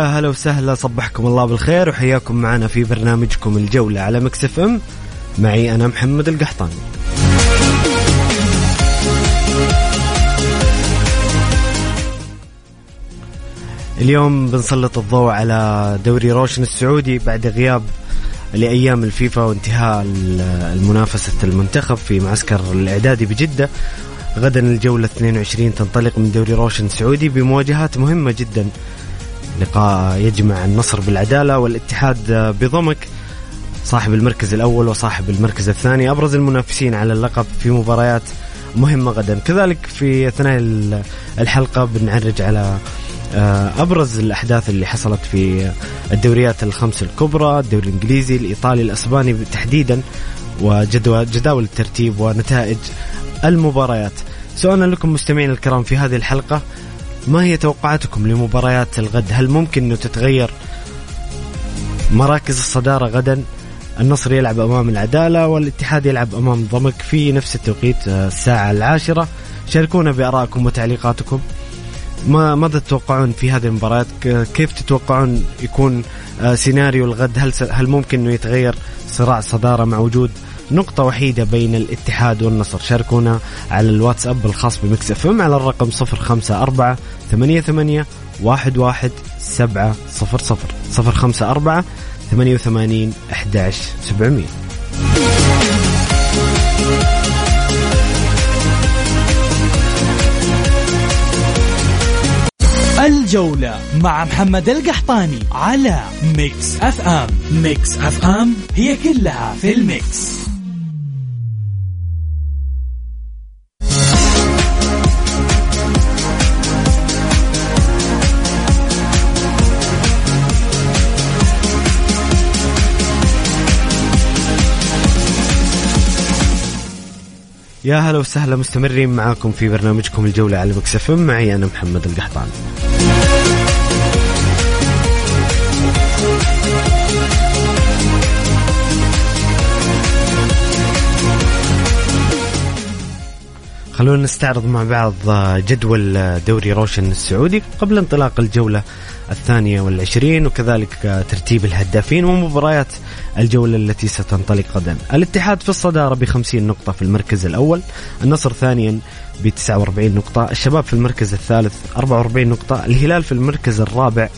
يا هلا وسهلا صبحكم الله بالخير وحياكم معنا في برنامجكم الجولة على Mix FM. معي أنا محمد القحطاني. اليوم بنسلط الضوء على دوري روشن السعودي بعد غياب لأيام الفيفا وانتهاء المنافسة المنتخب في معسكر الإعدادي بجدة. غدا الجولة 22 تنطلق من دوري روشن السعودي بمواجهات مهمة جدا لقاء يجمع النصر بالعدالة والاتحاد بضمك. صاحب المركز الأول وصاحب المركز الثاني. أبرز المنافسين على اللقب في مباريات مهمة غدا. كذلك في أثناء الحلقة بنعرج على آه، أبرز الأحداث اللي حصلت في الدوريات الخمس الكبرى الدوري الإنجليزي الإيطالي الأسباني تحديدا وجداول الترتيب ونتائج المباريات. سؤالنا لكم مستمعين الكرام في هذه الحلقة. ما هي توقعاتكم لمباريات الغد؟ هل ممكن أنه تتغير مراكز الصدارة غدا؟ النصر يلعب أمام العدالة والاتحاد يلعب أمام ضمك في نفس التوقيت آه، الساعة العاشرة. شاركونا بآرائكم وتعليقاتكم. ما ماذا تتوقعون في هذه المباريات؟ كيف تتوقعون يكون آه، سيناريو الغد؟ هل هل ممكن إنه يتغير صراع صدارة مع وجود نقطة وحيدة بين الاتحاد والنصر. شاركونا على الواتساب الخاص ب Mix FM على الرقم 054 88 11 700 054 88 11 700 الجولة مع محمد القحطاني على Mix FM. Mix F M هي كلها في ال mix. يا هلا وسهلا مستمرين معاكم في برنامجكم الجولة على Mix FM معي أنا محمد القحطاني خلونا نستعرض مع بعض جدول دوري روشن السعودي قبل انطلاق الجولة. الثانية والعشرين وكذلك ترتيب الهدافين ومباريات الجولة التي ستنطلق غدا. الاتحاد في الصدارة بخمسين نقطة في المركز الأول النصر ثانيا ب 49 نقطة الشباب في المركز الثالث 44 نقطة الهلال في المركز الرابع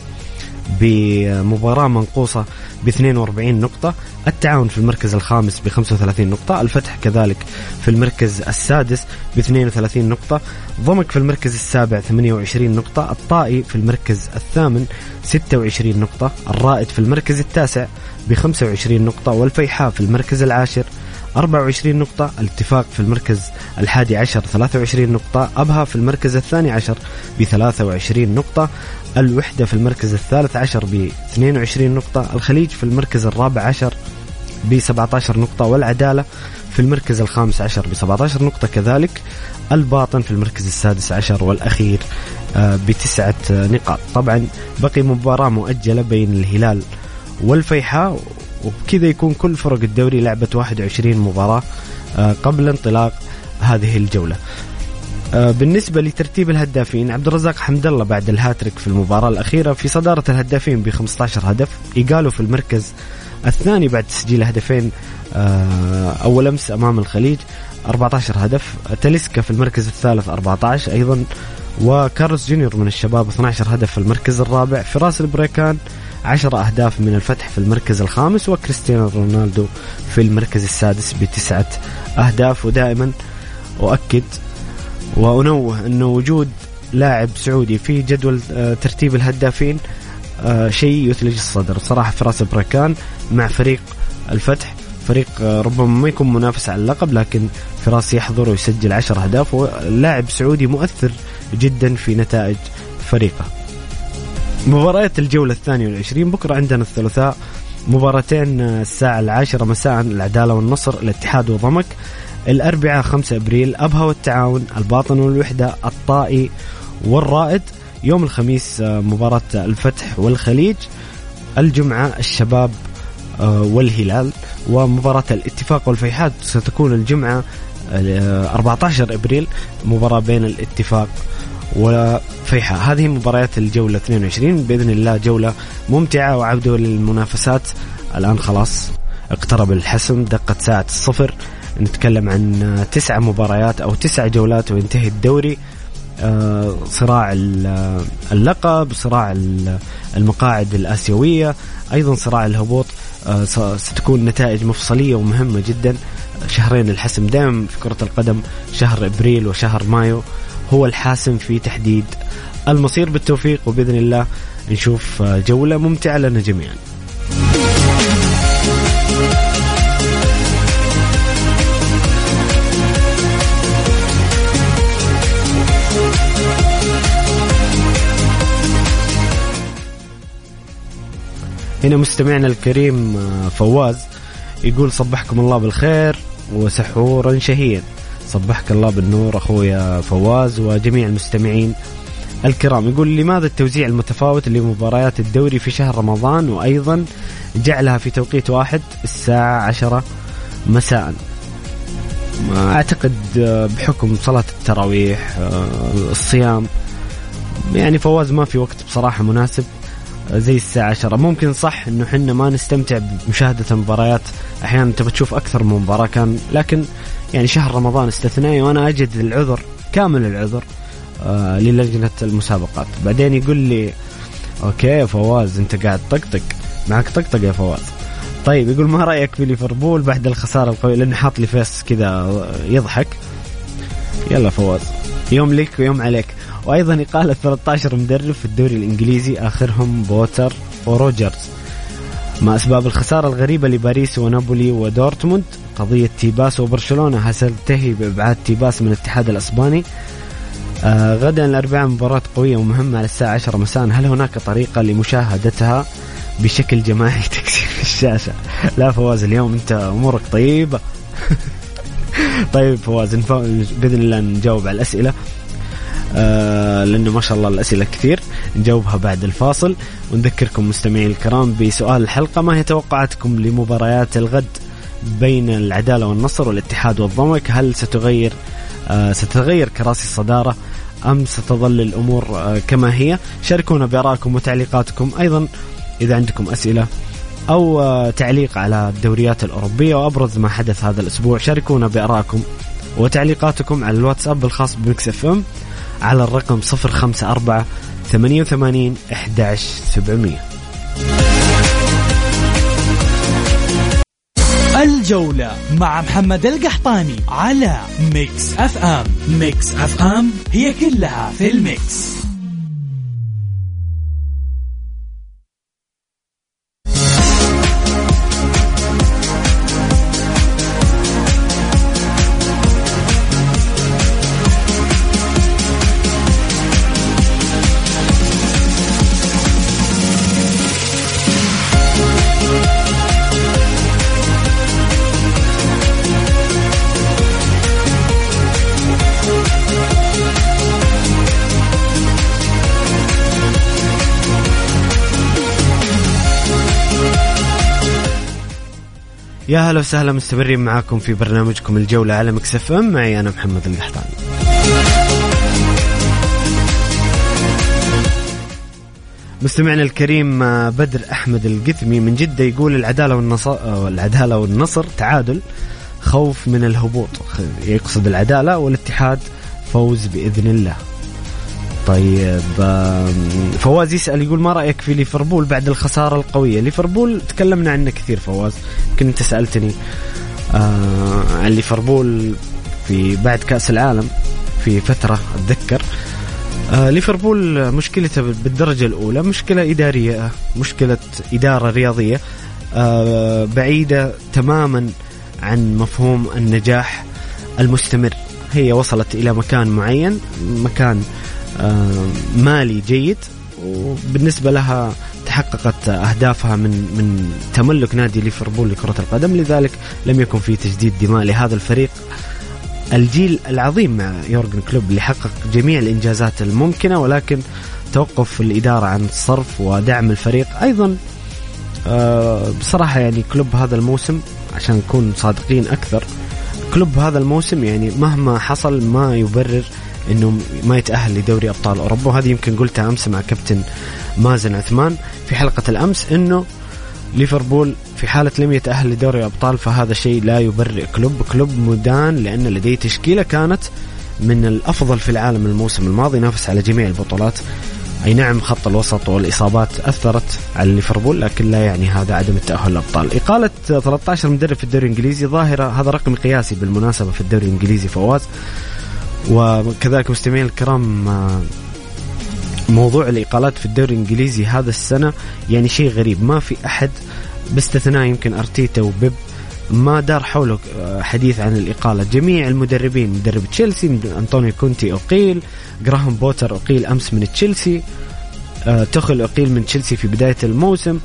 بمباراة منقوصة ب 42 نقطة. التعاون في المركز الخامس ب 35 نقطة. الفتح كذلك في المركز السادس ب 32 نقطة. ضمك في المركز السابع 28 نقطة. الطائي في المركز الثامن 26 نقطة. الرائد في المركز التاسع ب 25 نقطة. والفيحاء في المركز العاشر 24 نقطة الاتفاق في المركز الحادي عشر 23 نقطة أبها في المركز الثاني عشر ب 23 نقطة الوحدة في المركز الثالث عشر ب 22 نقطة الخليج في المركز الرابع عشر ب 17 نقطة والعدالة في المركز الخامس عشر ب 17 نقطة كذلك الباطن في المركز السادس عشر والأخير آه، بتسعة نقاط. طبعا بقي مباراة مؤجلة بين الهلال والفيحاء وبكذا يكون كل فرق الدوري لعبت 21 مباراة آه، قبل انطلاق هذه الجولة. آه، بالنسبة لترتيب الهدافين عبد الرزاق حمد الله بعد الهاتريك في المباراة الأخيرة في صدارة الهدافين ب 15 هدف إيجالو في المركز الثاني بعد تسجيل هدفين آه، أول أمس أمام الخليج 14 هدف تاليسكا في المركز الثالث 14 أيضا وكارلوس جونيور من الشباب 12 هدف في المركز الرابع فراس البريكان 10 أهداف من الفتح في المركز الخامس وكريستيانو رونالدو في المركز السادس بتسعة أهداف. ودائما أؤكد وأنوه أنه وجود لاعب سعودي في جدول آه، ترتيب الهدافين آه، شيء يثلج الصدر. صراحة فراس البريكان مع فريق الفتح فريق آه، ربما ما يكون منافس على اللقب لكن فراس يحضر ويسجل عشر أهداف ولاعب سعودي مؤثر جدا في نتائج فريقه. مباريات الجولة الثانية والعشرين. بكرة عندنا الثلاثاء. مباراتين الساعة العاشرة مساء العدالة والنصر الاتحاد وضمك. الأربعاء 5 أبريل أبها والتعاون الباطن والوحدة الطائي والرائد. يوم الخميس مباراة الفتح والخليج. الجمعة الشباب آه، والهلال. ومباراة الاتفاق والفيحاء. ستكون الجمعة 14 آه، أبريل. مباراة بين الاتفاق وفيحاء هذه مباريات الجولة 22 بإذن الله جولة ممتعة وعودة للمنافسات. الآن خلاص اقترب الحسم. دقة ساعة الصفر نتكلم عن تسع مباريات أو تسع جولات وينتهي الدوري. آه، صراع اللقب صراع المقاعد الآسيوية أيضا صراع الهبوط. آه، ستكون نتائج مفصلية ومهمة جدا. شهرين الحسم دائما في كرة القدم شهر إبريل وشهر مايو. هو الحاسم في تحديد المصير بالتوفيق وبإذن الله نشوف آه، جولة ممتعة لنا جميعا. هنا مستمعنا الكريم آه، فواز يقول صبحكم الله بالخير وسحورا شهيا صبحك الله بالنور أخويا فواز وجميع المستمعين الكرام. يقول لماذا التوزيع المتفاوت لمباريات الدوري في شهر رمضان وأيضا جعلها في توقيت واحد الساعة عشرة مساء؟ أعتقد آه، بحكم صلاة التراويح آه، الصيام. يعني فواز ما في وقت بصراحة مناسب زي الساعة 10 ممكن صح إنه حنا ما نستمتع بمشاهدة المباريات. أحيانا تبغى تشوف أكثر من مباراة كان لكن يعني شهر رمضان استثنائي وأنا أجد العذر كامل العذر آه للجنة المسابقات. بعدين يقول لي okay يا فواز أنت قاعد أطقطق معك طقطق يا فواز. طيب يقول ما رأيك في ليفربول بعد الخسارة القوية؟ لأنه حاط لي face كذا يضحك. يلا فواز يوم لك ويوم عليك. وأيضا اقاله 13 مدرب في الدوري الإنجليزي آخرهم بوتر وروجرز ما أسباب الخسارة الغريبة لباريس ونابولي ودورتموند قضية تيباس وبرشلونة هل ستنتهي بإبعاد تيباس من الاتحاد الأسباني. آه غدا الأربعاء مباراة قوية ومهمة على الساعة 10 مساء. هل هناك طريقة لمشاهدتها؟ بشكل جماعي تكسير الشاشة. لا فواز اليوم أنت أمورك طيبة. طيب فواز بإذن الله نجاوب على الأسئلة. آه لأنه ما شاء الله الأسئلة كثير. نجاوبها بعد الفاصل. ونذكركم مستمعي الكرام بسؤال الحلقة ما هي توقعاتكم لمباريات الغد بين العدالة والنصر والاتحاد والضمك؟ هل ستغير آه ستتغير كراسي الصدارة أم ستظل الأمور آه كما هي؟ شاركونا بآرائكم وتعليقاتكم. أيضا إذا عندكم أسئلة أو تعليق على الدوريات الأوروبية وأبرز ما حدث هذا الأسبوع شاركونا بآرائكم وتعليقاتكم على الواتساب الخاص ب Mix FM. على الرقم 054 88 11700 الجولة مع محمد القحطاني على Mix F M. Mix FM هي كلها في ال mix. يا هلا وسهلا مستمرين معاكم في برنامجكم الجولة على Mix FM. معي أنا محمد القحطاني مستمعنا الكريم آه، بدر أحمد القثمي من جدة يقول العدالة والنصر, آه، العدالة والنصر تعادل خوف من الهبوط. يقصد العدالة والاتحاد فوز بإذن الله. طيب فواز يسأل يقول ما رأيك في ليفربول بعد الخسارة القوية؟ ليفربول تكلمنا عنه كثير فواز يمكن أنت سألتني آه عن ليفربول في بعد كأس العالم في فترة أتذكر. آه ليفربول مشكلته بالدرجة الأولى مشكلة إدارية مشكلة إدارة رياضية آه بعيدة تماما عن مفهوم النجاح المستمر. هي وصلت إلى مكان معين مكان آه، مالي جيد وبالنسبة لها تحققت أهدافها من من تملك نادي ليفربول لكرة القدم لذلك لم يكن في تجديد دماء لهذا الفريق. الجيل العظيم مع يورجن كلوب اللي حقق جميع الإنجازات الممكنة ولكن توقف الإدارة عن الصرف ودعم الفريق. أيضا آه، بصراحة يعني كلوب هذا الموسم عشان نكون صادقين أكثر كلوب هذا الموسم يعني مهما حصل ما يبرر إنه ما يتأهل لدوري أبطال أوروبا وهذه يمكن قلتها أمس مع كابتن مازن عثمان في حلقة الأمس إنه ليفربول في حالة لم يتأهل لدوري الأبطال فهذا شيء لا يبرئ كلوب. كلوب مدان لأن لديه تشكيلة كانت من الأفضل في العالم الموسم الماضي نافس على جميع البطولات. أي نعم خط الوسط والإصابات أثرت على ليفربول لكن لا يعني هذا عدم التأهل للأبطال إقالة 13 مدرب في الدوري الإنجليزي ظاهرة هذا رقم قياسي بالمناسبة في الدوري الإنجليزي فواز. وكذلك مستمعين الكرام آه، موضوع الإقالات في الدوري الإنجليزي هذا السنة يعني شيء غريب. ما في أحد باستثناء يمكن أرتيتا وبيب ما دار حوله آه، حديث عن الإقالة جميع المدربين مدرب تشيلسي أنطونيو كونتي أقيل جراهام بوتر أقيل أمس من تشيلسي آه، توخيل أقيل من تشيلسي في بداية الموسم.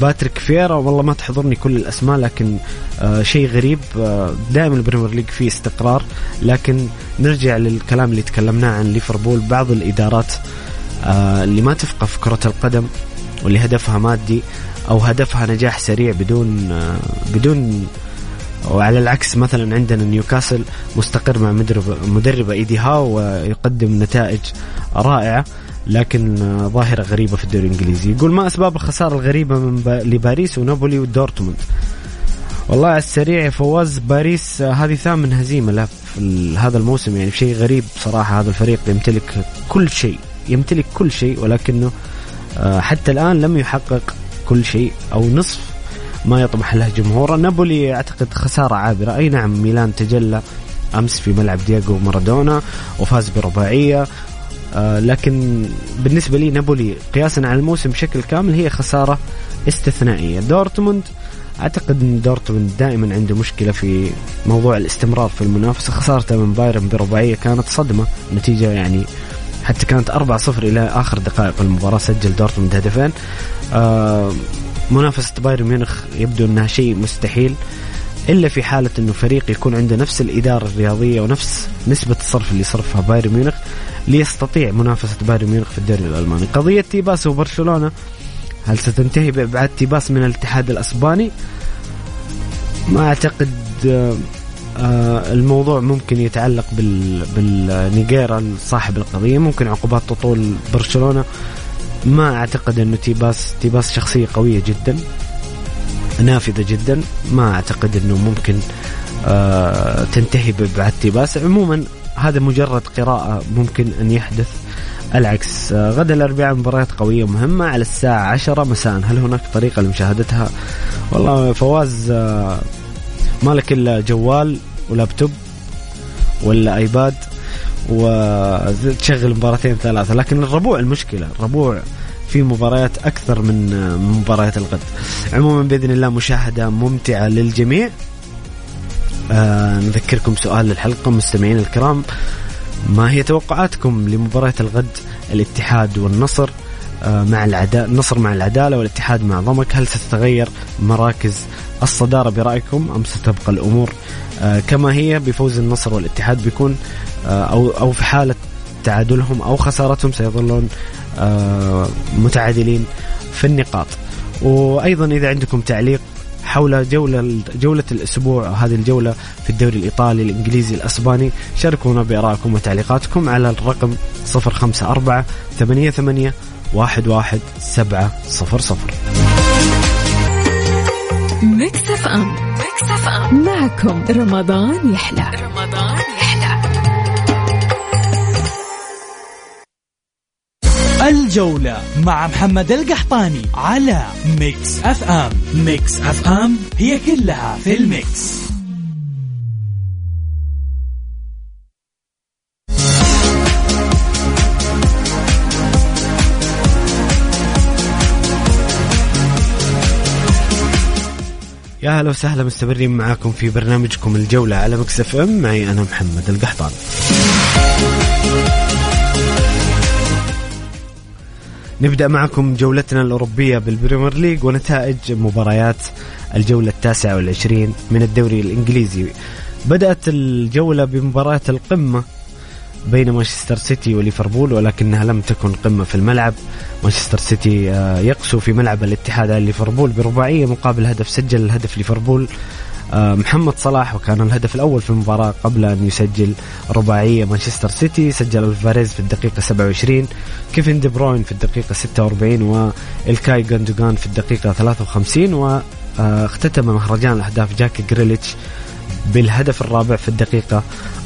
باتريك فيرا والله ما تحضرني كل الأسماء لكن آه، شيء غريب آه، دائما ال Premier League فيه استقرار لكن نرجع للكلام اللي تكلمناه عن ليفربول بعض الإدارات اللي ما تفقه في كرة القدم واللي هدفها مادي أو هدفها نجاح سريع بدون بدون وعلى العكس مثلا عندنا نيوكاسل مستقر مع مدرب مدرب إيدي هاو ويقدم نتائج رائعة. لكن ظاهرة غريبة في الدوري الإنجليزي. يقول ما أسباب الخسارة الغريبة من ب... لباريس ونابولي ودورتموند؟ والله على السريع فواز باريس هذه ثامن هزيمة له في هذا الموسم يعني شيء غريب بصراحة هذا الفريق يمتلك كل شيء يمتلك كل شيء ولكنه آه، حتى الآن لم يحقق كل شيء أو نصف ما يطمح له جمهوره. نابولي أعتقد خسارة عابرة. أي نعم ميلان تجلى أمس في ملعب دياغو مارادونا وفاز برباعية. آه لكن بالنسبة لي نابولي قياسا على الموسم بشكل كامل هي خسارة استثنائية. دورتموند أعتقد إن دورتموند دائما عنده مشكلة في موضوع الاستمرار في المنافسة خسارته من بايرن برباعية كانت صدمة نتيجة يعني حتى كانت 4-0 إلى آخر دقائق المباراة سجل دورتموند هدفين. آه منافسة بايرن ميونخ يبدو إنها شيء مستحيل إلا في حالة إنه فريق يكون عنده نفس الإدارة الرياضية ونفس نسبة الصرف اللي يصرفها بايرن ميونخ. ليستطيع منافسة بايرن ميونخ في الدوري الألماني. قضية تيباس وبرشلونة هل ستنتهي بابعاد تيباس من الاتحاد الأسباني؟ ما أعتقد آه، الموضوع ممكن يتعلق بال بنيجريرا صاحب القضية. ممكن عقوبات تطول برشلونة. ما أعتقد أنه تيباس تيباس شخصية قوية جدا نافذة جدا. ما أعتقد أنه ممكن آه تنتهي بابعاد تيباس. عموما هذا مجرد قراءة ممكن أن يحدث. العكس آه غدا الأربعاء مباريات قوية مهمة على الساعة عشرة مساء. هل هناك طريقة لمشاهدتها؟ والله فواز آه ما لك إلا جوال ولابتوب ولا آيباد وتشغل مباراتين ثلاثة. لكن الربوع المشكلة الربوع في مباريات أكثر من مباريات الغد. عموما بإذن الله مشاهدة ممتعة للجميع. آه نذكركم سؤال الحلقة مستمعين الكرام. ما هي توقعاتكم لمباراة الغد الاتحاد والنصر؟ آه مع العداله النصر مع العدالة والاتحاد مع ضمك هل ستتغير مراكز الصدارة برأيكم أم ستبقى الأمور؟ آه كما هي بفوز النصر والاتحاد بيكون آه أو أو في حالة تعادلهم أو خسارتهم سيظلون آه، متعادلين في النقاط. وأيضا إذا عندكم تعليق حول جولة جولة الأسبوع هذه الجولة في الدوري الإيطالي الإنجليزي الأسباني. شاركونا بآرائكم وتعليقاتكم على الرقم 054 88 11 700 Mix FM. Mix FM. معكم رمضان يحلى. رمضان الجولة مع محمد القحطاني على Mix FM Mix FM هي كلها في ال Mix. يا هلا وسهلا مستمرين معاكم في برنامجكم الجولة على Mix FM معي أنا محمد القحطاني نبدأ معكم جولتنا الأوروبية بال Premier League ونتائج مباريات الجولة التاسعة والعشرين من الدوري الإنجليزي. بدأت الجولة بمباراة القمة بين مانشستر سيتي وليفربول ولكنها لم تكن قمة في الملعب. مانشستر سيتي آه، يقسو في ملعب الاتحاد على ليفربول برباعية مقابل هدف سجل الهدف ليفربول محمد صلاح وكان الهدف الأول في المباراة قبل أن يسجل رباعية مانشستر سيتي سجل ألفاريز في الدقيقة 27 كيفن دي بروين في الدقيقة 46 وإلكاي جوندوغان في الدقيقة 53 واختتم مهرجان الأهداف جاك جريليتش بالهدف الرابع في الدقيقة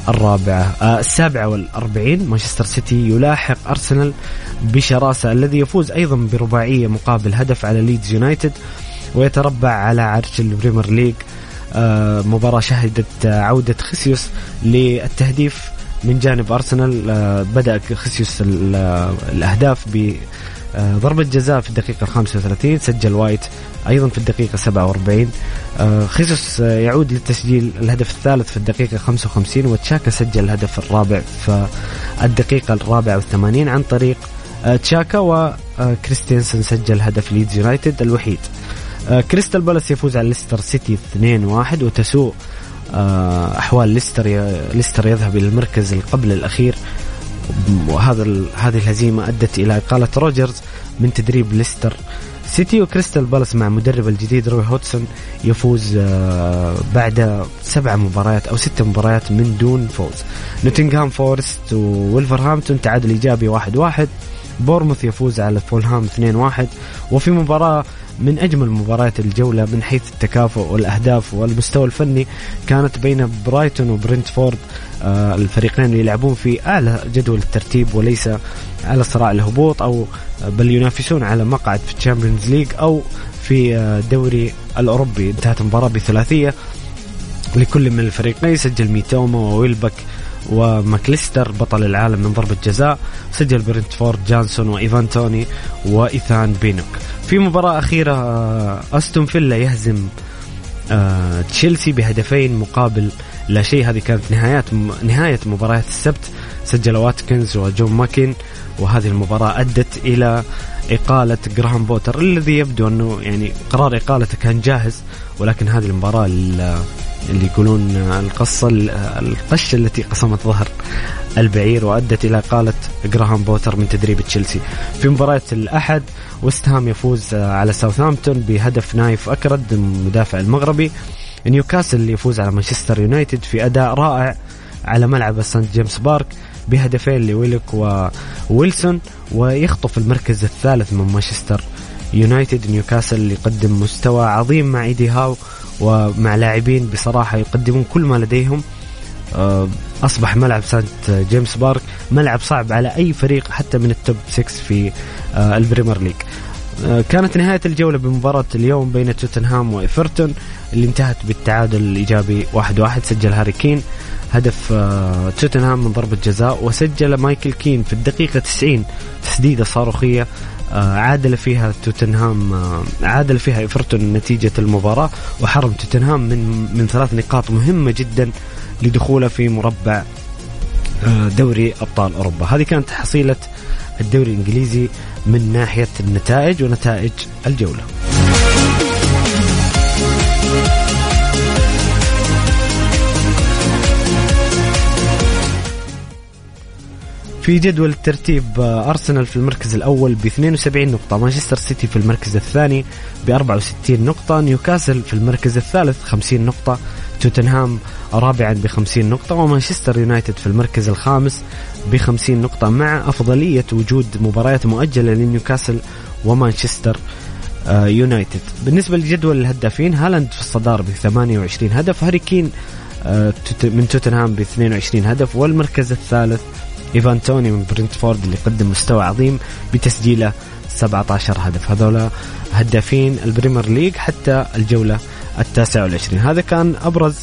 الرابعة. آه السابعة والأربعين مانشستر سيتي يلاحق أرسنال بشراسة الذي يفوز أيضا برباعية مقابل هدف على ليدز يونايتد ويتربع على عرش ال Premier League. آه مباراة شهدت عودة خيسوس للتهديف من جانب أرسنال. آه بدأ خيسوس الأهداف بضربة جزاء في الدقيقة 35 سجل وايت أيضا في الدقيقة 47 آه، خيسوس يعود للتسجيل الهدف الثالث في الدقيقة 55 وتشاكا سجل الهدف الرابع في الدقيقة الرابعة والثمانين عن طريق آه، تشاكا وكريستينسن سجل هدف ليدز يونايتد الوحيد. آه، كريستال بالاس يفوز على ليستر سيتي 2-1 وتسوء أحوال ليستر ليستر يذهب إلى المركز قبل الأخير. وهذا هذه الهزيمة أدت إلى إقالة روجرز من تدريب ليستر سيتي وكريستال بالاس مع مدرب الجديد روي هودسون يفوز آه، بعد سبع مباريات أو ست مباريات من دون فوز. نوتنغهام فورست وولفرهامبتون تعادل إيجابي واحد واحد. بورنموث يفوز على فولهام 2-1 وفي مباراة من أجمل مباريات الجولة من حيث التكافؤ والأهداف والمستوى الفني كانت بين برايتون وبرنتفورد آه الفريقين اللي يلعبون في أعلى جدول الترتيب وليس على صراع الهبوط أو بل ينافسون على مقعد في ال Champions League أو في الدوري آه، الأوروبي. انتهت المباراة بثلاثية لكل من الفريقين سجل ميتوما وويلبك وماكليستر بطل العالم من ضربة جزاء سجل برنتفورد جانسون وإيفان توني وإيثان بينوك. في مباراة أخيرة آه، أستون فيلا يهزم آه، تشيلسي بهدفين مقابل لا شيء. هذه كانت نهايات نهاية مباريات السبت. سجل واتكنز وجون ماكين وهذه المباراة أدت إلى إقالة جراهام بوتر الذي يبدو أنه يعني قرار إقالته كان جاهز ولكن هذه المباراة اللي يقولون القصة القشة التي قسمت ظهر البعير وأدت إلى إقالة جراهام بوتر من تدريب تشيلسي. في مباراة الأحد وست هام يفوز على ساوثهامبتون بهدف نايف أكرد المدافع المغربي. نيوكاسل يفوز على مانشستر يونايتد في أداء رائع على ملعب سانت جيمس بارك بهدفين لويلوك وويلسون ويخطف المركز الثالث من مانشستر يونايتد. نيوكاسل يقدم مستوى عظيم مع إيدي هاو ومع لاعبين بصراحة يقدمون كل ما لديهم. آه، أصبح ملعب سانت جيمس بارك ملعب صعب على أي فريق حتى من ال Top 6 في آه، ال Premier League. آه، كانت نهاية الجولة بمباراة اليوم بين توتنهام وإيفرتون اللي انتهت بالتعادل الإيجابي واحد واحد. سجل هاري كين هدف توتنهام من ضربة جزاء وسجل مايكل كين في الدقيقة 90 تسديدة صاروخية. عادل فيها توتنهام آه، عادل فيها ايفرتون نتيجة المباراة وحرم توتنهام من من ثلاث نقاط مهمة جدا لدخوله في مربع آه، دوري أبطال أوروبا، هذه كانت حصيلة الدوري الإنجليزي من ناحية النتائج ونتائج الجولة. في جدول الترتيب آه، أرسنال في المركز الأول ب 72 نقطة مانشستر سيتي في المركز الثاني ب 64 نقطة نيوكاسل في المركز الثالث 50 نقطة توتنهام رابعا ب 50 نقطة ومانشستر يونايتد في المركز الخامس ب 50 نقطة مع أفضلية وجود مباريات مؤجلة لنيوكاسل ومانشستر آه، يونايتد. بالنسبة لجدول الهدافين هالاند في الصدارة ب 28 هدف هاري كين آه، من توتنهام ب 22 هدف والمركز الثالث إيفان توني من برنتفورد اللي قدم مستوى عظيم بتسجيله 17 هدف. هذولا هدافين البريمير ليج حتى الجولة التاسعة والعشرين. هذا كان أبرز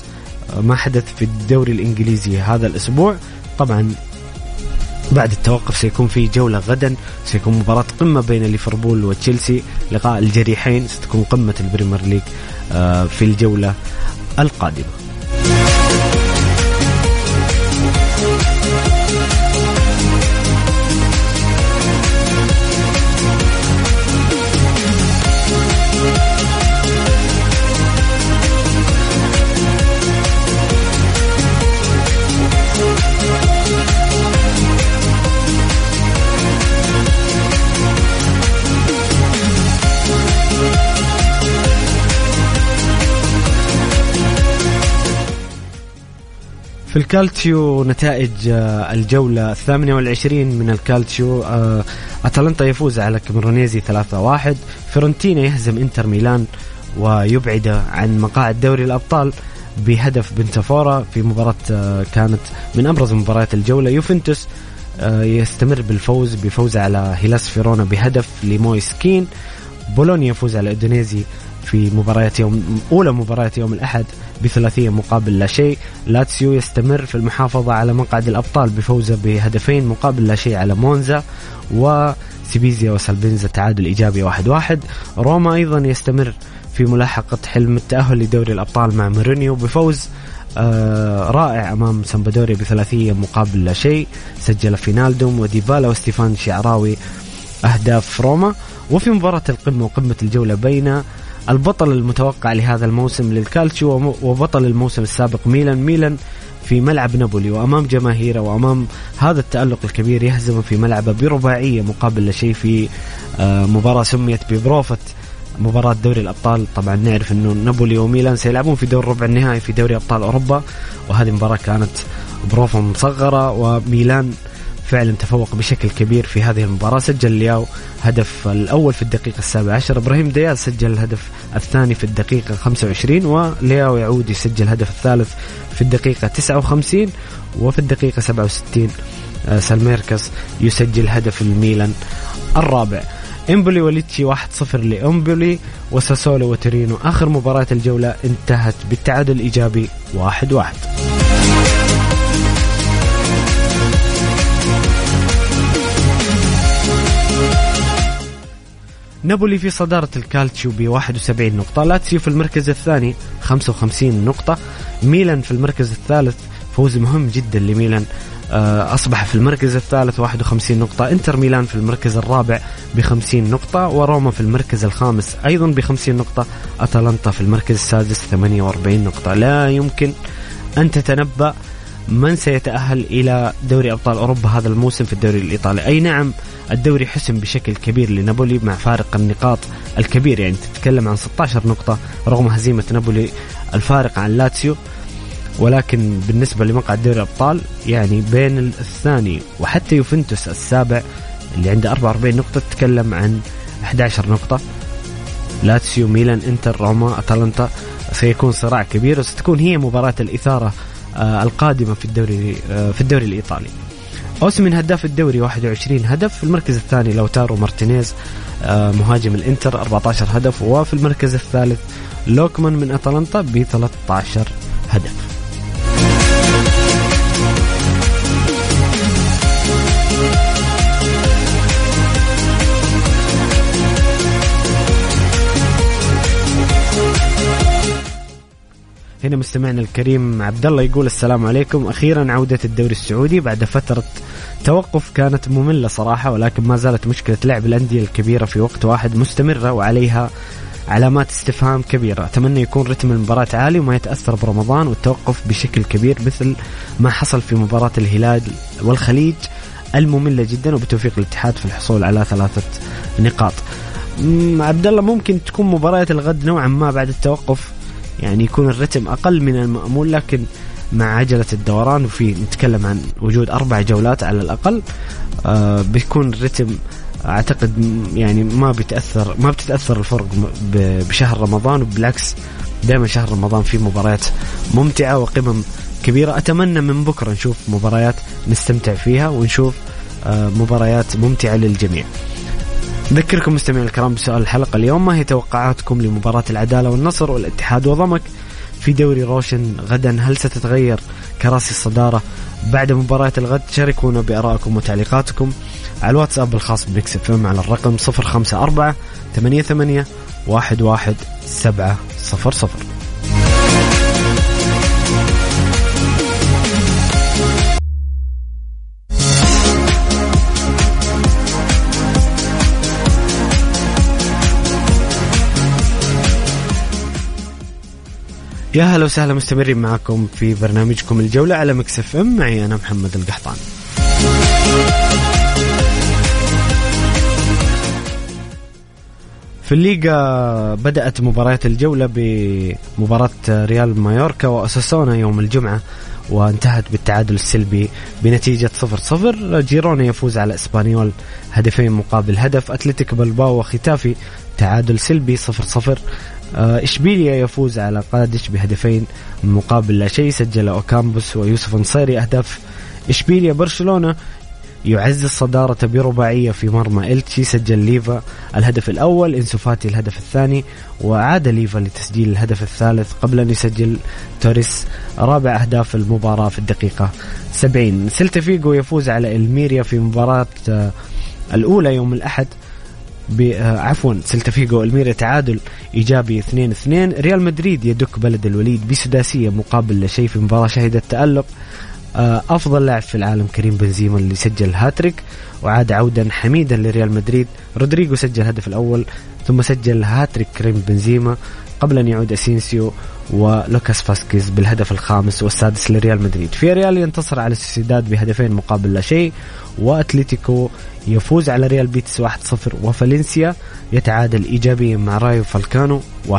ما حدث في الدوري الإنجليزي هذا الأسبوع. طبعا بعد التوقف سيكون في جولة غدا سيكون مباراة قمة بين ليفربول وتشيلسي. لقاء الجريحين ستكون قمة البريمير ليج آه، في الجولة القادمة. في الكالتشيو نتائج آه، الجولة الثامنة والعشرين من الكالتشيو آه، أتلانتا يفوز على كريمونيزي 3-1 فيورنتينا يهزم إنتر ميلان ويبعد عن مقاعد دوري الأبطال بهدف بونافينتورا في مباراة آه، كانت من أبرز مباريات الجولة. يوفنتوس يستمر بالفوز بفوز على هيلاس فيرونا بهدف لمويس كين بولونيا يفوز على أودينيزي في مباريات يوم أولى مباريات يوم الأحد بثلاثية مقابل لا شيء. لاتسيو يستمر في المحافظة على مقعد الأبطال بفوزه بهدفين مقابل لا شيء على مونزا وسبيزيا وساليرنيتانا تعادل إيجابي واحد واحد. روما أيضا يستمر في ملاحقة حلم التأهل لدوري الأبطال مع مورينيو بفوز آه رائع أمام سامبادوريا بثلاثية مقابل لا شيء. سجل فينالدوم وديبالا وستيفان شعراوي أهداف روما. وفي مباراة القمة وقمة الجولة بين البطل المتوقع لهذا الموسم للكالتشيو وبطل الموسم السابق ميلان. ميلان في ملعب نابولي وأمام جماهيره وأمام هذا التألق الكبير يهزم في ملعبه برباعية مقابل لا شيء في آه، مباراة سميت ببروفه مباراة دوري الأبطال. طبعا نعرف أنه نابولي وميلان سيلعبون في دور ربع النهائي في دوري أبطال أوروبا وهذه المباراة كانت بروفة مصغرة وميلان فعلا تفوق بشكل كبير في هذه المباراة. سجل لياو هدف الأول في الدقيقة السابعة عشر. إبراهيم دياز سجل الهدف الثاني في الدقيقة 25 ولياو يعود يسجل الهدف الثالث في الدقيقة 59 وفي الدقيقة 67 آه، سالميكرز يسجل هدف الميلان الرابع. إمبولي وليتشي 1-0 لإمبولي وساسولو وتورينو آخر مباراة الجولة انتهت بالتعادل الإيجابي 1-1 نابولي في صدارة الكالتشيو ب 71 نقطة لاتسيو في المركز الثاني 55 نقطة ميلان في المركز الثالث فوز مهم جدا لميلان آه، أصبح في المركز الثالث 51 نقطة إنتر ميلان في المركز الرابع ب 50 نقطة وروما في المركز الخامس أيضا ب 50 نقطة أتلانتا في المركز السادس 48 نقطة. لا يمكن أن تتنبأ من سيتأهل إلى دوري أبطال أوروبا هذا الموسم في الدوري الإيطالي؟ أي نعم الدوري حسم بشكل كبير لنابولي مع فارق النقاط الكبير. يعني تتكلم عن 16 نقطة رغم هزيمة نابولي الفارق عن لاتسيو. ولكن بالنسبة لمقعد دوري الأبطال يعني بين الثاني وحتى يوفنتوس السابع اللي عنده 44 نقطة تتكلم عن 11 نقطة. لاتسيو ميلان إنتر روما أتلانتا سيكون صراع كبير وستكون هي مباراة الإثارة القادمة في الدوري آه، في الدوري الإيطالي. اوسمين هداف الدوري 21 هدف. في المركز الثاني لوتارو مارتينيز آه، مهاجم الإنتر 14 هدف. وفي المركز الثالث لوكمان من أتلانتا ب 13 هدف. هنا مستمعنا الكريم عبد الله يقول السلام عليكم. أخيرا عودة الدوري السعودي بعد فترة توقف كانت مملة صراحة ولكن ما زالت مشكلة لعب الأندية الكبيرة في وقت واحد مستمرة وعليها علامات استفهام كبيرة. أتمنى يكون رتم المباراة عالي وما يتأثر برمضان والتوقف بشكل كبير مثل ما حصل في مباراة الهلال والخليج المملة جدا وبتوفيق الاتحاد في الحصول على ثلاثة نقاط. عبد الله ممكن تكون مباريات الغد نوعا ما بعد التوقف؟ يعني يكون الرتم أقل من المأمول لكن مع عجلة الدوران وفي نتكلم عن وجود أربع جولات على الأقل آه بيكون الرتم أعتقد يعني ما بيتأثر ما بتتأثر الفرق بشهر رمضان وبالعكس دائما شهر رمضان فيه مباريات ممتعة وقمم كبيرة أتمنى من بكرة نشوف مباريات نستمتع فيها ونشوف آه، مباريات ممتعة للجميع. نذكركم مستمعينا الكرام بسؤال الحلقة اليوم. ما هي توقعاتكم لمباراة العدالة والنصر والاتحاد وضمك؟ في دوري روشن غدا هل ستتغير كراسي الصدارة بعد مباراة الغد؟ شاركونا بآرائكم وتعليقاتكم على الواتساب الخاص ب Mix FM على الرقم 054 88 11 يا هلا وسهلا مستمرين معكم في برنامجكم الجولة على Mix FM. معي أنا محمد القحطاني. في الليغا بدأت مباريات الجولة بمباراة ريال مايوركا وأوساسونا يوم الجمعة وانتهت بالتعادل السلبي بنتيجة 0-0 جيرونا يفوز على إسبانيول هدفين مقابل هدف. أتلتيك بلباو وخيتافي تعادل سلبي 0-0 آه، إشبيليا يفوز على قادش بهدفين مقابل لا شيء سجل أوكامبوس ويوسف نصيري أهداف. إشبيليا برشلونة يعزز صدارة برباعية في مرمى إلتشي سجل ليفا الهدف الأول أنسو فاتي الهدف الثاني وعاد ليفا لتسجيل الهدف الثالث قبل أن يسجل توريس رابع أهداف المباراة في الدقيقة 70 سلتا فيجو يفوز على ألميريا في مباراة آه، الأولى يوم الأحد. آه، عفوا سلتا فيجو الميريا تعادل إيجابي 2 2 ريال مدريد يدك بلد الوليد بسداسية مقابل لا شيء في مباراة شهدت تالق آه، أفضل لاعب في العالم كريم بنزيما اللي سجل هاتريك. وعاد عودا حميدا لريال مدريد. رودريجو سجل الهدف الأول ثم سجل هاتريك كريم بنزيما قبل أن يعود أسينسيو. ولوكاس فاسكيز بالهدف الخامس والسادس لريال مدريد. فياريال ينتصر على سوسيداد بهدفين مقابل لا شيء واتليتيكو يفوز على ريال بيتس 1-0 وفالنسيا يتعادل ايجابيا مع رايو فاليكانو 1-1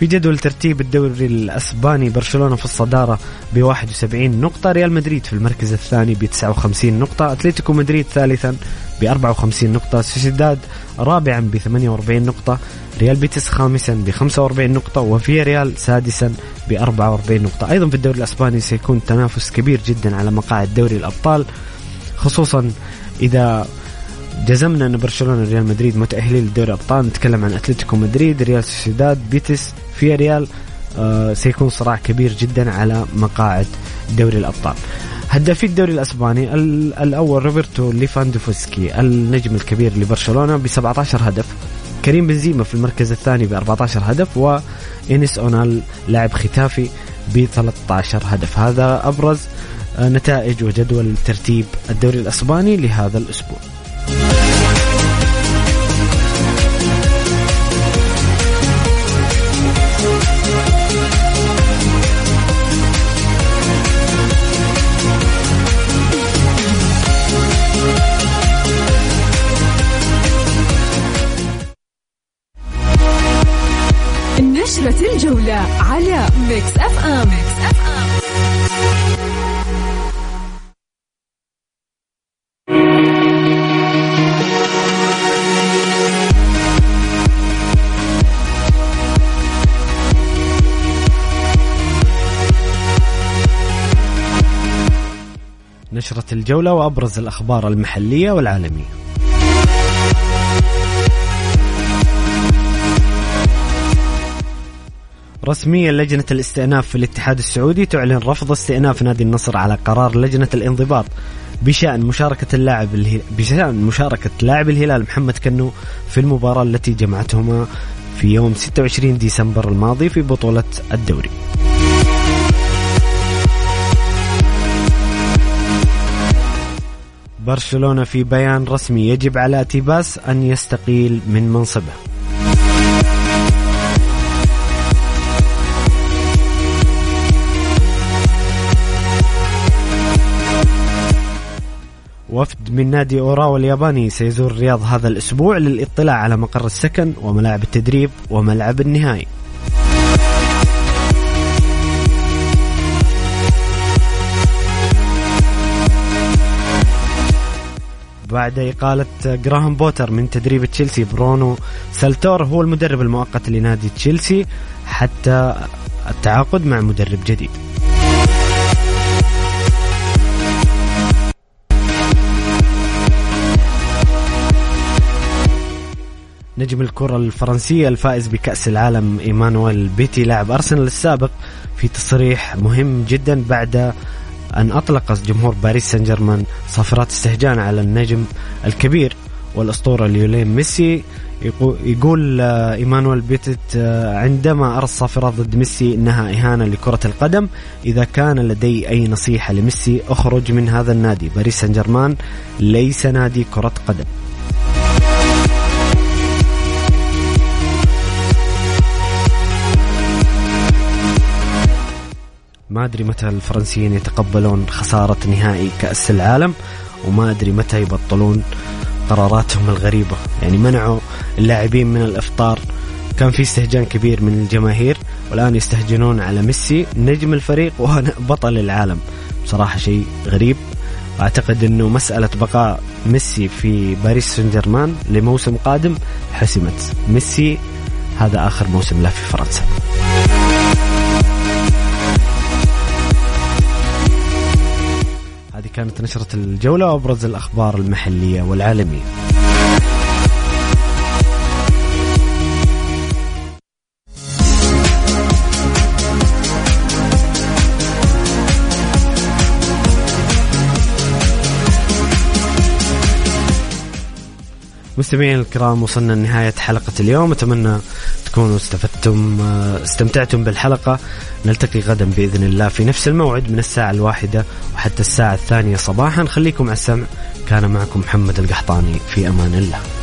في جدول ترتيب الدوري الأسباني برشلونة في الصدارة ب 71 نقطة، ريال مدريد في المركز الثاني ب 59 نقطة، أتلتيكو مدريد ثالثا ب 54 نقطة، سوسيداد رابعا ب 48 نقطة، ريال بيتس خامسا ب 45 نقطة، وفياريال سادسا ب 44 نقطة، أيضا في الدوري الأسباني سيكون تنافس كبير جدا على مقاعد دوري الأبطال خصوصا إذا جزمنا أن برشلونة ريال مدريد متأهلين لدوري الأبطال. نتكلم عن أتلتيكو مدريد ريال سوسيداد بيتس فياريال آه سيكون صراع كبير جدا على مقاعد دوري الأبطال. هدافي الدوري الأسباني الأول روبرتو ليفاندوفسكي النجم الكبير لبرشلونة ب 17 هدف. كريم بنزيما في المركز الثاني ب 14 هدف وإنس أونال لاعب ختافي ب 13 هدف. هذا أبرز آه، نتائج وجدول ترتيب الدوري الأسباني لهذا الأسبوع. الجولة على ميكس أف أم, ميكس أف أم. نشرة الجولة وأبرز الأخبار المحلية والعالمية رسميا لجنة الاستئناف في الاتحاد السعودي تعلن رفض استئناف نادي النصر على قرار لجنة الانضباط بشأن مشاركة اللاعب بشأن مشاركة لاعب الهلال محمد كنو في المباراة التي جمعتهما في يوم 26 ديسمبر الماضي في بطولة الدوري. برشلونة في بيان رسمي يجب على تيباس أن يستقيل من منصبه وفد من نادي أوراوا الياباني سيزور الرياض هذا الأسبوع للاطلاع على مقر السكن وملاعب التدريب وملعب النهائي. بعد إقالة جراهام بوتر من تدريب تشيلسي برونو سالتور هو المدرب المؤقت لنادي تشيلسي حتى التعاقد مع مدرب جديد. نجم الكرة الفرنسية الفائز بكأس العالم إيمانويل بيتي لاعب أرسنال السابق في تصريح مهم جدا بعد أن أطلق جمهور باريس سان جيرمان صافرات استهجان على النجم الكبير والأسطورة ليولين ميسي. يقول آه، إيمانويل بيتت آه، عندما أرى الصافرات ضد ميسي إنها إهانة لكرة القدم إذا كان لدي أي نصيحة لميسي أخرج من هذا النادي. باريس سان جيرمان ليس نادي كرة قدم. ما أدري متى الفرنسيين يتقبلون خسارة نهائي كأس العالم وما أدري متى يبطلون قراراتهم الغريبة. يعني منعوا اللاعبين من الإفطار. كان في استهجان كبير من الجماهير والآن يستهجنون على ميسي نجم الفريق وبطل العالم. بصراحة شيء غريب. أعتقد إنه مسألة بقاء ميسي في باريس سان جيرمان لموسم قادم حسمت. ميسي هذا آخر موسم له في فرنسا. كانت نشرة الجولة وأبرز الأخبار المحلية والعالمية. مستمعين الكرام وصلنا لنهاية حلقة اليوم. أتمنى تكونوا استفدتم استمتعتم بالحلقة. نلتقي غدا بإذن الله في نفس الموعد من الساعة الواحدة وحتى الساعة الثانية صباحا. خليكم على السمع. كان معكم محمد القحطاني. في أمان الله.